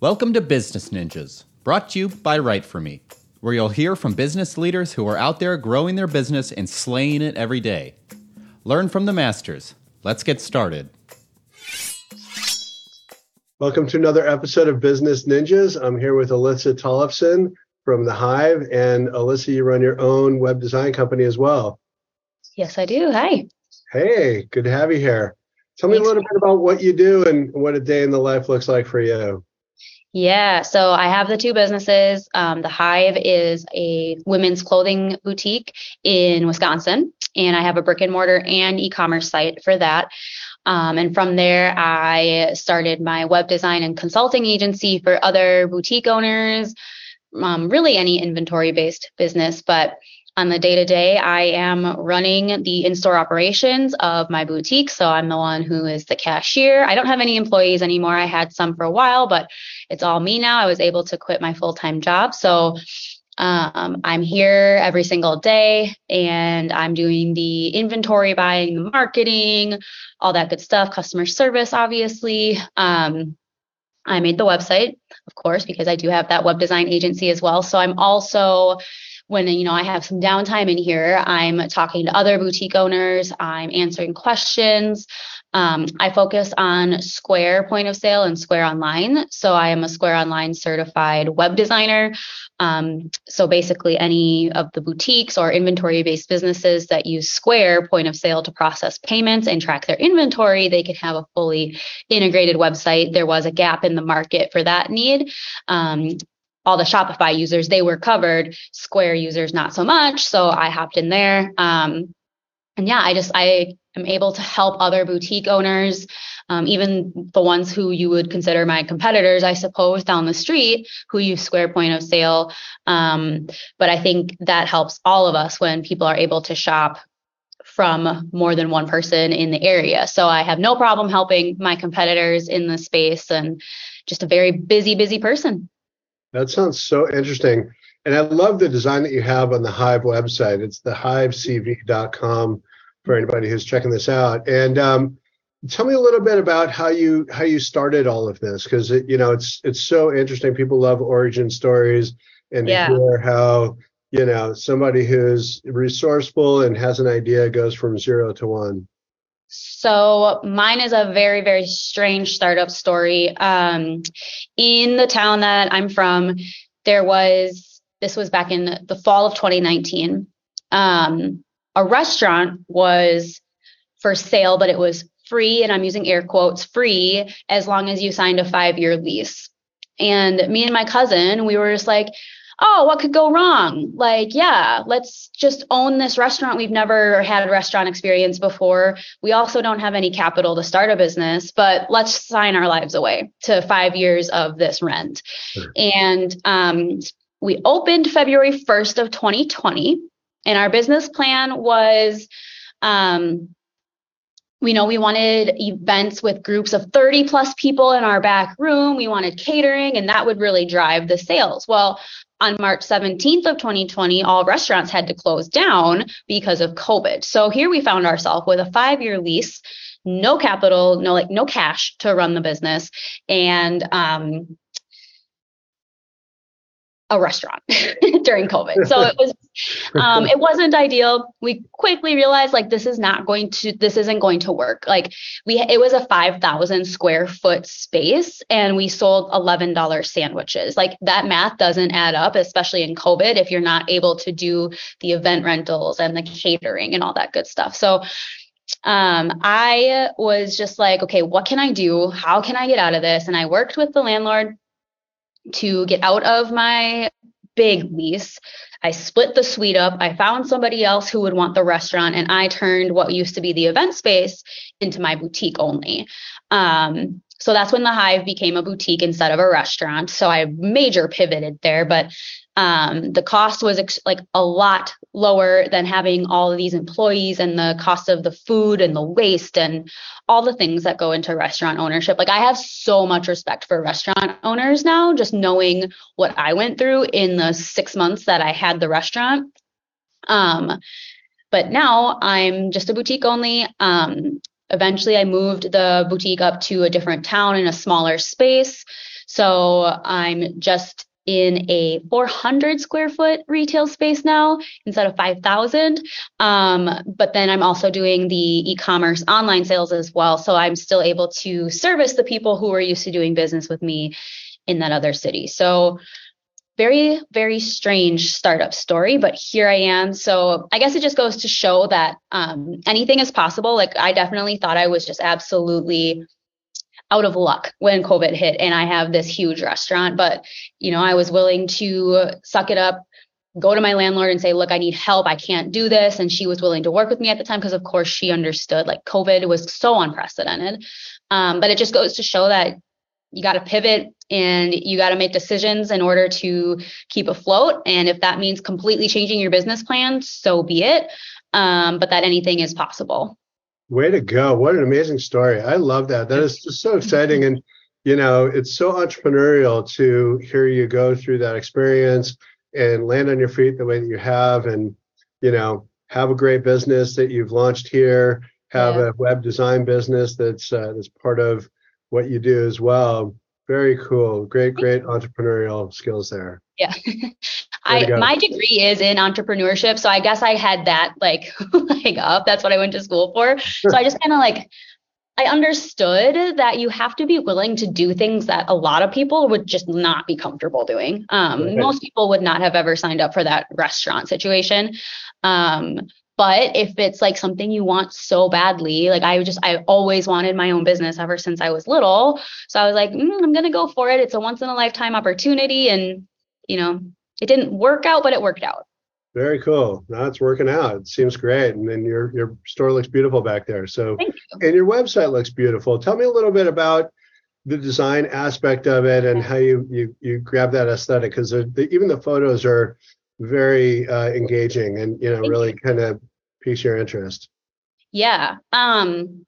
Welcome to Business Ninjas, brought to you by Write For Me, where you'll hear from business leaders who are out there growing their business and slaying it every day. Learn from the masters. Let's get started. Welcome to another episode of Business Ninjas. I'm here with Alyssa Tollefson from The Hive. And Alyssa, you run your own web design company as well. Yes, I do. Hi. Hey, good to have you here. Tell me Thanks. a little bit about what you do and what a day in the life looks like for you. Yeah, so I have the two businesses. Um, the Hive is a women's clothing boutique in Wisconsin, and I have a brick and mortar and e commerce site for that. Um, and from there, I started my web design and consulting agency for other boutique owners, um, really any inventory based business. But on the day to day, I am running the in store operations of my boutique. So I'm the one who is the cashier. I don't have any employees anymore. I had some for a while, but it's all me now. I was able to quit my full time job. So um, I'm here every single day and I'm doing the inventory buying, the marketing, all that good stuff, customer service, obviously. Um, I made the website, of course, because I do have that web design agency as well. So I'm also when you know I have some downtime in here, I'm talking to other boutique owners, I'm answering questions. Um, I focus on Square point of sale and Square Online. So I am a Square Online certified web designer. Um, so basically, any of the boutiques or inventory based businesses that use Square point of sale to process payments and track their inventory, they can have a fully integrated website. There was a gap in the market for that need. Um, all the Shopify users, they were covered. Square users, not so much. So I hopped in there. Um, and yeah, I just I am able to help other boutique owners, um, even the ones who you would consider my competitors, I suppose, down the street, who use Square point of sale. Um, but I think that helps all of us when people are able to shop from more than one person in the area. So I have no problem helping my competitors in the space and just a very busy, busy person. That sounds so interesting. And I love the design that you have on the Hive website. It's the hivecv.com for anybody who's checking this out. And um, tell me a little bit about how you how you started all of this because it, you know it's it's so interesting. People love origin stories and yeah. hear how you know somebody who's resourceful and has an idea goes from zero to one. So mine is a very, very strange startup story. Um, in the town that I'm from, there was, this was back in the fall of 2019. Um, a restaurant was for sale, but it was free, and I'm using air quotes free as long as you signed a five year lease. And me and my cousin, we were just like, oh, what could go wrong? Like, yeah, let's just own this restaurant. We've never had a restaurant experience before. We also don't have any capital to start a business, but let's sign our lives away to five years of this rent. Sure. And um, we opened February 1st of 2020, and our business plan was um, we know we wanted events with groups of 30 plus people in our back room. We wanted catering, and that would really drive the sales. Well, on March 17th of 2020, all restaurants had to close down because of COVID. So here we found ourselves with a five year lease, no capital, no like no cash to run the business, and um, a restaurant during COVID. So it was, um, it wasn't ideal. We quickly realized like this is not going to, this isn't going to work. Like we, it was a 5,000 square foot space and we sold $11 sandwiches. Like that math doesn't add up, especially in COVID, if you're not able to do the event rentals and the catering and all that good stuff. So um, I was just like, okay, what can I do? How can I get out of this? And I worked with the landlord to get out of my big lease. I split the suite up. I found somebody else who would want the restaurant, and I turned what used to be the event space into my boutique only. Um, so that's when the Hive became a boutique instead of a restaurant. So I major pivoted there, but um, the cost was ex- like a lot lower than having all of these employees and the cost of the food and the waste and all the things that go into restaurant ownership. Like I have so much respect for restaurant owners now, just knowing what I went through in the six months that I had the restaurant. Um, but now I'm just a boutique only. Um, eventually, I moved the boutique up to a different town in a smaller space So I'm just in a 400 square foot retail space now instead of 5,000. Um, but then I'm also doing the e commerce online sales as well. So I'm still able to service the people who are used to doing business with me in that other city. So very, very strange startup story, but here I am. So I guess it just goes to show that um, anything is possible. Like I definitely thought I was just absolutely out of luck when COVID hit and I have this huge restaurant. But, you know, I was willing to suck it up, go to my landlord and say, look, I need help. I can't do this. And she was willing to work with me at the time because, of course, she understood like COVID was so unprecedented. Um, but it just goes to show that you got to pivot and you got to make decisions in order to keep afloat. And if that means completely changing your business plan, so be it. Um, but that anything is possible. Way to go. What an amazing story. I love that. That is just so exciting. And, you know, it's so entrepreneurial to hear you go through that experience and land on your feet the way that you have and, you know, have a great business that you've launched here, have yeah. a web design business that's uh, that's part of what you do as well. Very cool. Great, great entrepreneurial skills there. Yeah. I my degree is in entrepreneurship, so I guess I had that like leg up. That's what I went to school for. So I just kind of like I understood that you have to be willing to do things that a lot of people would just not be comfortable doing. Um, right. Most people would not have ever signed up for that restaurant situation. Um, but if it's like something you want so badly, like I just, I always wanted my own business ever since I was little. So I was like, mm, I'm going to go for it. It's a once in a lifetime opportunity. And, you know, it didn't work out, but it worked out. Very cool. Now it's working out. It seems great. And then your your store looks beautiful back there. So you. and your website looks beautiful. Tell me a little bit about the design aspect of it and how you you you grab that aesthetic because even the photos are very uh, engaging and you know Thank really kind of piques your interest. Yeah. Um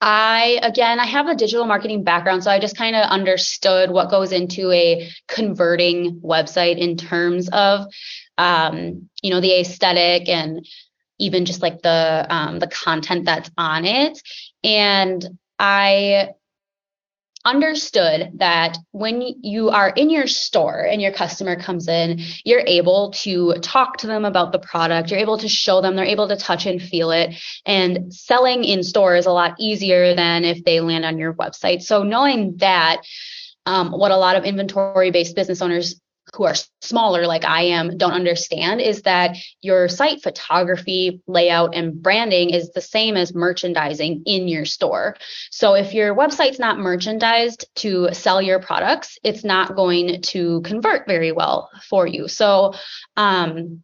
I, again, I have a digital marketing background, so I just kind of understood what goes into a converting website in terms of, um, you know, the aesthetic and even just like the um, the content that's on it. And I understood that when you are in your store and your customer comes in, you're able to talk to them about the product, you're able to show them, they're able to touch and feel it. And selling in store is a lot easier than if they land on your website. So knowing that, um, what a lot of inventory based business owners who are smaller like I am don't understand is that your site photography, layout, and branding is the same as merchandising in your store. So if your website's not merchandised to sell your products, it's not going to convert very well for you. So um,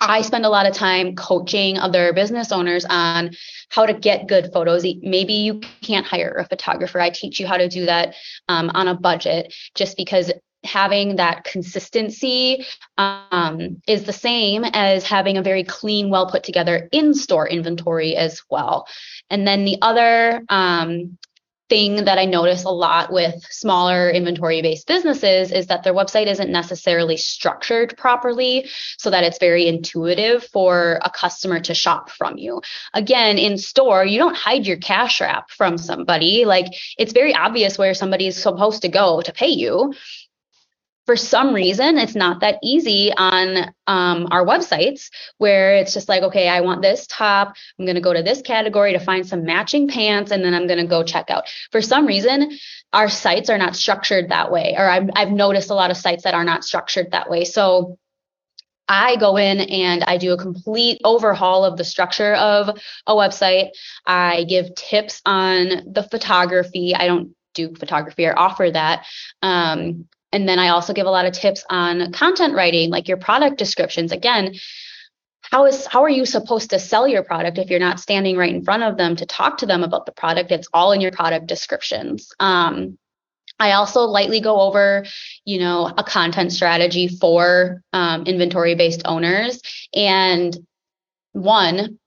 I spend a lot of time coaching other business owners on how to get good photos. Maybe you can't hire a photographer. I teach you how to do that um, on a budget just because having that consistency um, is the same as having a very clean, well put together in store inventory as well. And then the other um, thing that I notice a lot with smaller inventory based businesses is that their website isn't necessarily structured properly so that it's very intuitive for a customer to shop from you. Again, in store, you don't hide your cash wrap from somebody. Like it's very obvious where somebody is supposed to go to pay you for some reason it's not that easy on um, our websites where it's just like okay i want this top i'm going to go to this category to find some matching pants and then i'm going to go check out for some reason our sites are not structured that way or I've, I've noticed a lot of sites that are not structured that way so I go in and I do a complete overhaul of the structure of a website. I give tips on the photography. I don't do photography or offer that. Um, and then I also give a lot of tips on content writing, like your product descriptions. Again, how is how are you supposed to sell your product if you're not standing right in front of them to talk to them about the product? It's all in your product descriptions. Um, I also lightly go over, you know, a content strategy for um, inventory based owners. And one,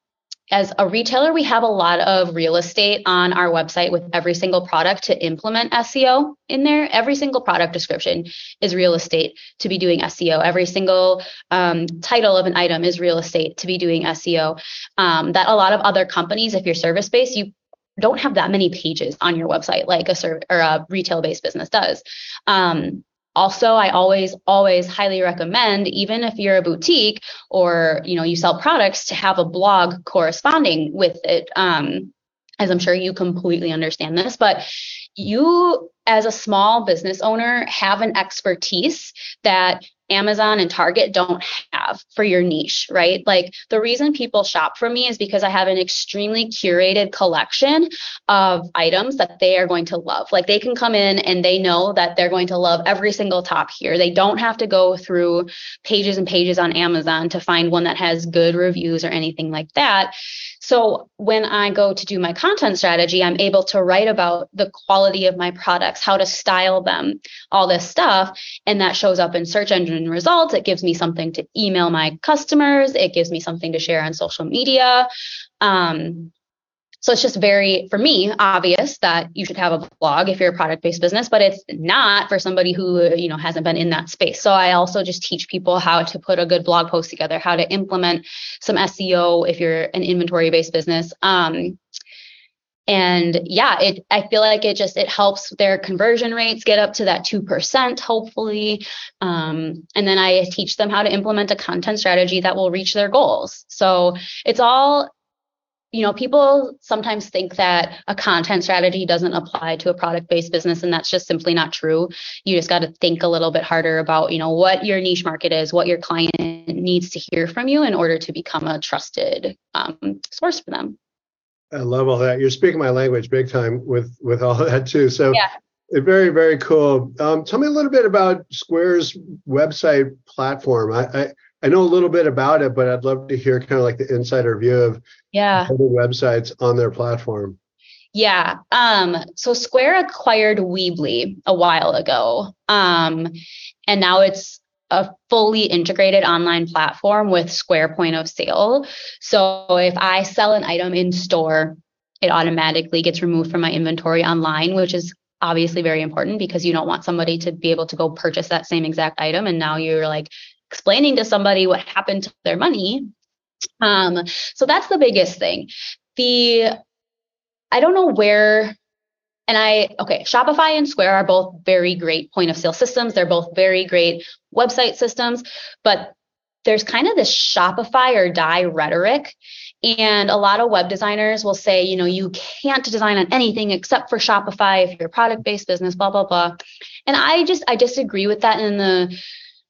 as a retailer, we have a lot of real estate on our website with every single product to implement SEO in there. Every single product description is real estate to be doing SEO. Every single um, title of an item is real estate to be doing SEO. Um, that a lot of other companies, if you're service based, you don't have that many pages on your website like a serv- or a retail based business does. Um, also i always always highly recommend even if you're a boutique or you know you sell products to have a blog corresponding with it um, as i'm sure you completely understand this but you as a small business owner have an expertise that Amazon and Target don't have for your niche, right? Like the reason people shop for me is because I have an extremely curated collection of items that they are going to love. Like they can come in and they know that they're going to love every single top here. They don't have to go through pages and pages on Amazon to find one that has good reviews or anything like that. So when I go to do my content strategy, I'm able to write about the quality of my products, how to style them, all this stuff. And that shows up in search engine results. It gives me something to email my customers. It gives me something to share on social media. Um, so it's just very, for me, obvious that you should have a blog if you're a product based business, but it's not for somebody who, you know, hasn't been in that space. So I also just teach people how to put a good blog post together, how to implement some SEO if you're an inventory based business. Um, and yeah it i feel like it just it helps their conversion rates get up to that 2% hopefully um, and then i teach them how to implement a content strategy that will reach their goals so it's all you know, people sometimes think that a content strategy doesn't apply to a product based business, and that's just simply not true. You just got to think a little bit harder about, you know, what your niche market is, what your client needs to hear from you in order to become a trusted um, source for them. I love all that. You're speaking my language big time with with all that too. So yeah. Very, very cool. Um, tell me a little bit about Square's website platform. I, I, I know a little bit about it, but I'd love to hear kind of like the insider view of yeah websites on their platform. Yeah. Um, so Square acquired Weebly a while ago. Um, and now it's a fully integrated online platform with Square point of sale. So if I sell an item in store, it automatically gets removed from my inventory online, which is obviously very important because you don't want somebody to be able to go purchase that same exact item and now you're like explaining to somebody what happened to their money. Um, so that's the biggest thing. The I don't know where and I, okay, Shopify and Square are both very great point of sale systems. They're both very great website systems, but there's kind of this Shopify or die rhetoric. And a lot of web designers will say, you know, you can't design on anything except for Shopify if you're a product based business, blah, blah, blah. And I just, I disagree with that in the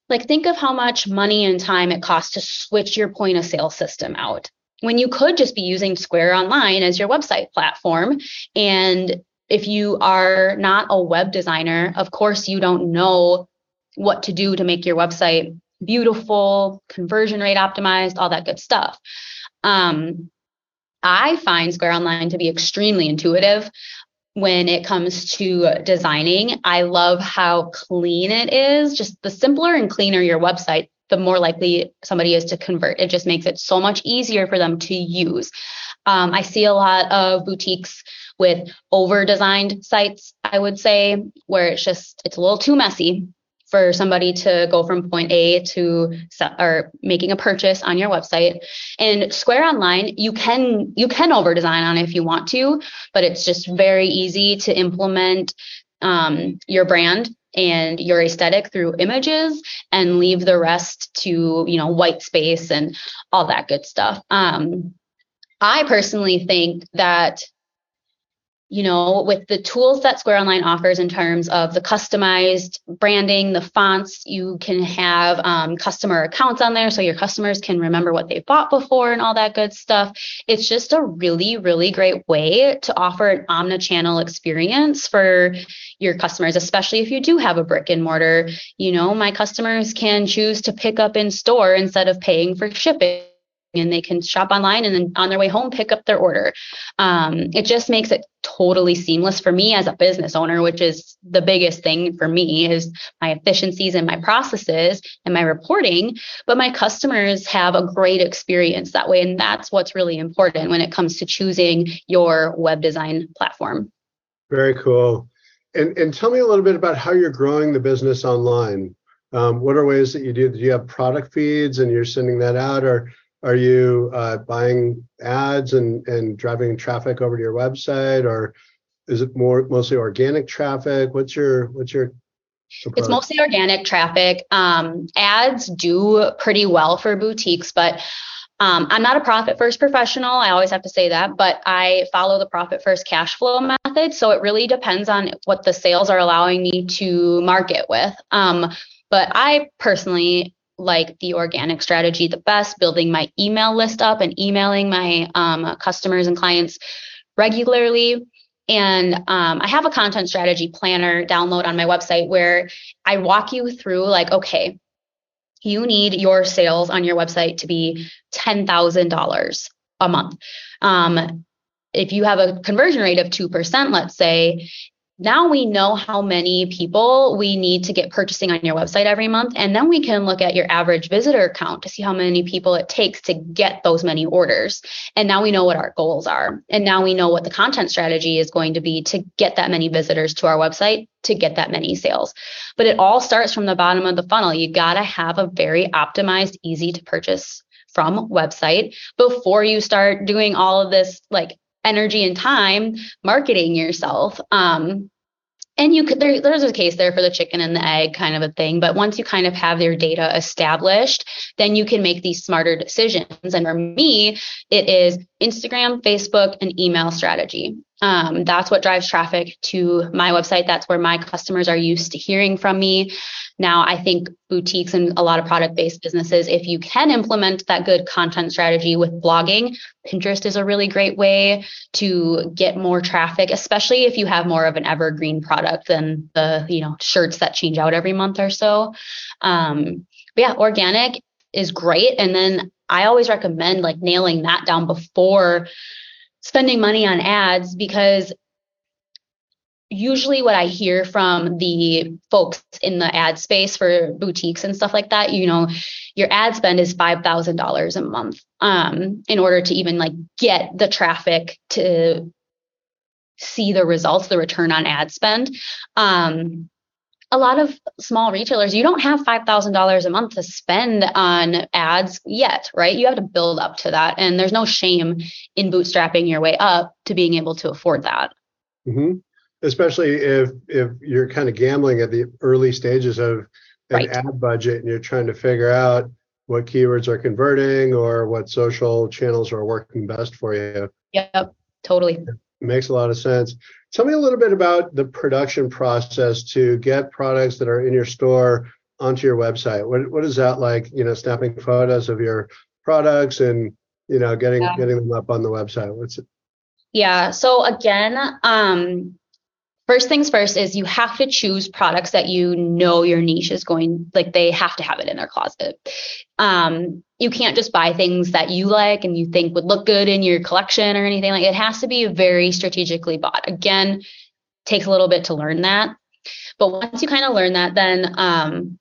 like, think of how much money and time it costs to switch your point of sale system out when you could just be using Square Online as your website platform. And if you are not a web designer, of course, you don't know what to do to make your website beautiful, conversion rate optimized, all that good stuff. Um, I find Square Online to be extremely intuitive when it comes to designing. I love how clean it is. Just the simpler and cleaner your website, the more likely somebody is to convert. It just makes it so much easier for them to use. Um, I see a lot of boutiques with over designed sites, I would say, where it's just, it's a little too messy for somebody to go from point A to or making a purchase on your website. And Square Online, you can you can over design on if you want to, but it's just very easy to implement um, your brand and your aesthetic through images and leave the rest to you know white space and all that good stuff. Um, I personally think that you know, with the tools that Square Online offers in terms of the customized branding, the fonts, you can have um, customer accounts on there so your customers can remember what they've bought before and all that good stuff. It's just a really, really great way to offer an omni-channel experience for your customers, especially if you do have a brick and mortar. You know, my customers can choose to pick up in store instead of paying for shipping and they can shop online and then on their way home pick up their order. Um, it just makes it totally seamless for me as a business owner, which is the biggest thing for me is my efficiencies and my processes and my reporting. But my customers have a great experience that way, and that's what's really important when it comes to choosing your web design platform. Very cool. And and tell me a little bit about how you're growing the business online. Um, what are ways that you do? Do you have product feeds and you're sending that out, or are you uh, buying ads and and driving traffic over to your website, or is it more mostly organic traffic? What's your what's your approach? It's mostly organic traffic. Um, ads do pretty well for boutiques, but um, I'm not a profit first professional. I always have to say that, but I follow the profit first cash flow method. So it really depends on what the sales are allowing me to market with. Um, but I personally like the organic strategy the best, building my email list up and emailing my um, customers and clients regularly. And um, I have a content strategy planner download on my website where I walk you through, like, okay, you need your sales on your website to be $10,000 a month. Um, if you have a conversion rate of 2%, let's say, now we know how many people we need to get purchasing on your website every month. And then we can look at your average visitor count to see how many people it takes to get those many orders. And now we know what our goals are. And now we know what the content strategy is going to be to get that many visitors to our website to get that many sales. But it all starts from the bottom of the funnel. You got to have a very optimized, easy to purchase from website before you start doing all of this like energy and time marketing yourself. Um, and you could there, there's a case there for the chicken and the egg kind of a thing but once you kind of have your data established then you can make these smarter decisions and for me it is instagram facebook and email strategy um, that's what drives traffic to my website. That's where my customers are used to hearing from me. Now, I think boutiques and a lot of product based businesses, if you can implement that good content strategy with blogging, Pinterest is a really great way to get more traffic, especially if you have more of an evergreen product than the you know shirts that change out every month or so. Um, but yeah, organic is great. And then I always recommend like nailing that down before spending money on ads because usually what I hear from the folks in the ad space for boutiques and stuff like that, you know, your ad spend is $5,000 a month um, in order to even like get the traffic to see the results, the return on ad spend. Um, a lot of small retailers, you don't have $5,000 a month to spend on ads yet, right? You have to build up to that. And there's no shame in bootstrapping your way up to being able to afford that. Mm-hmm. Especially if if you're kind of gambling at the early stages of an right. ad budget and you're trying to figure out what keywords are converting or what social channels are working best for you. Yep, totally. Makes a lot of sense. Tell me a little bit about the production process to get products that are in your store onto your website. What what is that like? You know, snapping photos of your products and you know getting yeah. getting them up on the website. What's it? Yeah. So again, um, first things first is you have to choose products that you know your niche is going like they have to have it in their closet. Um, you can't just buy things that you like and you think would look good in your collection or anything like it has to be very strategically bought. Again takes a little bit to learn that. But once you kind of learn that then um,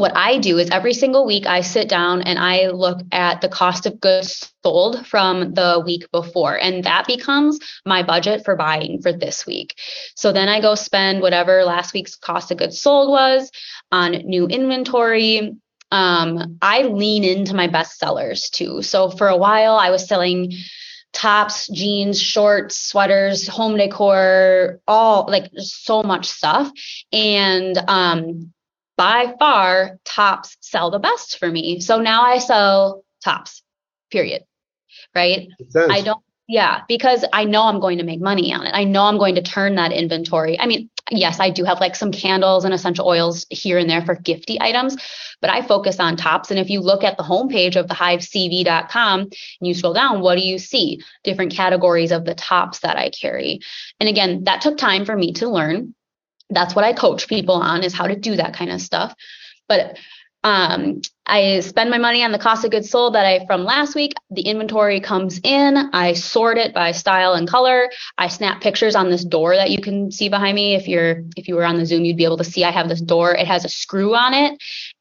what I do is every single week I sit down and I look at the cost of goods sold from the week before. And that becomes my budget for buying for this week. So then I go spend whatever last week's cost of goods sold was on new inventory. Um, I lean into my best sellers too. So for a while I was selling tops, jeans, shorts, sweaters, home decor, all like so much stuff. And um by far tops sell the best for me. So now I sell tops, period. Right. I don't, yeah, because I know I'm going to make money on it. I know I'm going to turn that inventory. I mean, yes, I do have like some candles and essential oils here and there for gifty items, but I focus on tops. And if you look at the homepage of the hivecv.com and you scroll down, what do you see? Different categories of the tops that I carry. And again, that took time for me to learn that's what I coach people on is how to do that kind of stuff. But um, I spend my money on the cost of goods sold that I from last week. The inventory comes in. I sort it by style and color. I snap pictures on this door that you can see behind me. If you're if you were on the Zoom, you'd be able to see I have this door. It has a screw on it,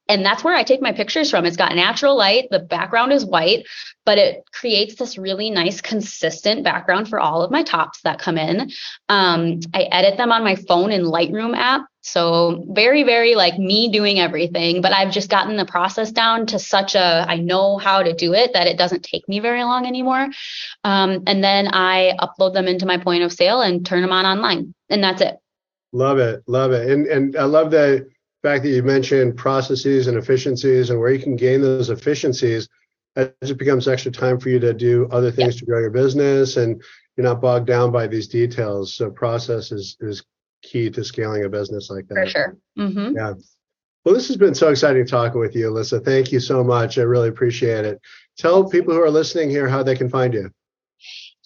and that's where I take my pictures from. It's got natural light, the background is white, but it creates this really nice, consistent background for all of my tops that come in. Um, I edit them on my phone in Lightroom app. So very, very like me doing everything, but I've just gotten the process down to such a, I know how to do it that it doesn't take me very long anymore. Um, and then I upload them into my point of sale and turn them on online and that's it. Love it. Love it. And, and I love the fact that you mentioned processes and efficiencies and where you can gain those efficiencies as it becomes extra time for you to do other things to grow your business and you're not bogged down by these details. So process is, is key to scaling a business like that. For sure. Mm-hmm. Yeah. Well, this has been so exciting talking with you, Alyssa. Thank you so much. I really appreciate it. Tell people who are listening here how they can find you.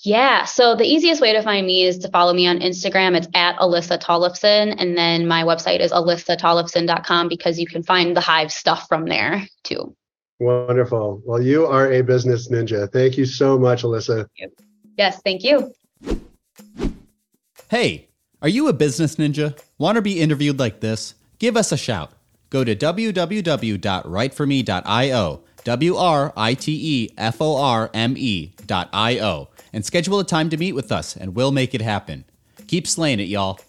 Yeah. So the easiest way to find me is to follow me on Instagram. It's at Alyssa Tollefson. And then my website is alyssaTollefson.com because you can find the Hive stuff from there too. Wonderful. Well, you are a business ninja. Thank you so much, Alyssa. Yes, thank you. Hey, are you a business ninja? Want to be interviewed like this? Give us a shout. Go to www.writeforme.io, W R I T E F O R M E.io, and schedule a time to meet with us, and we'll make it happen. Keep slaying it, y'all.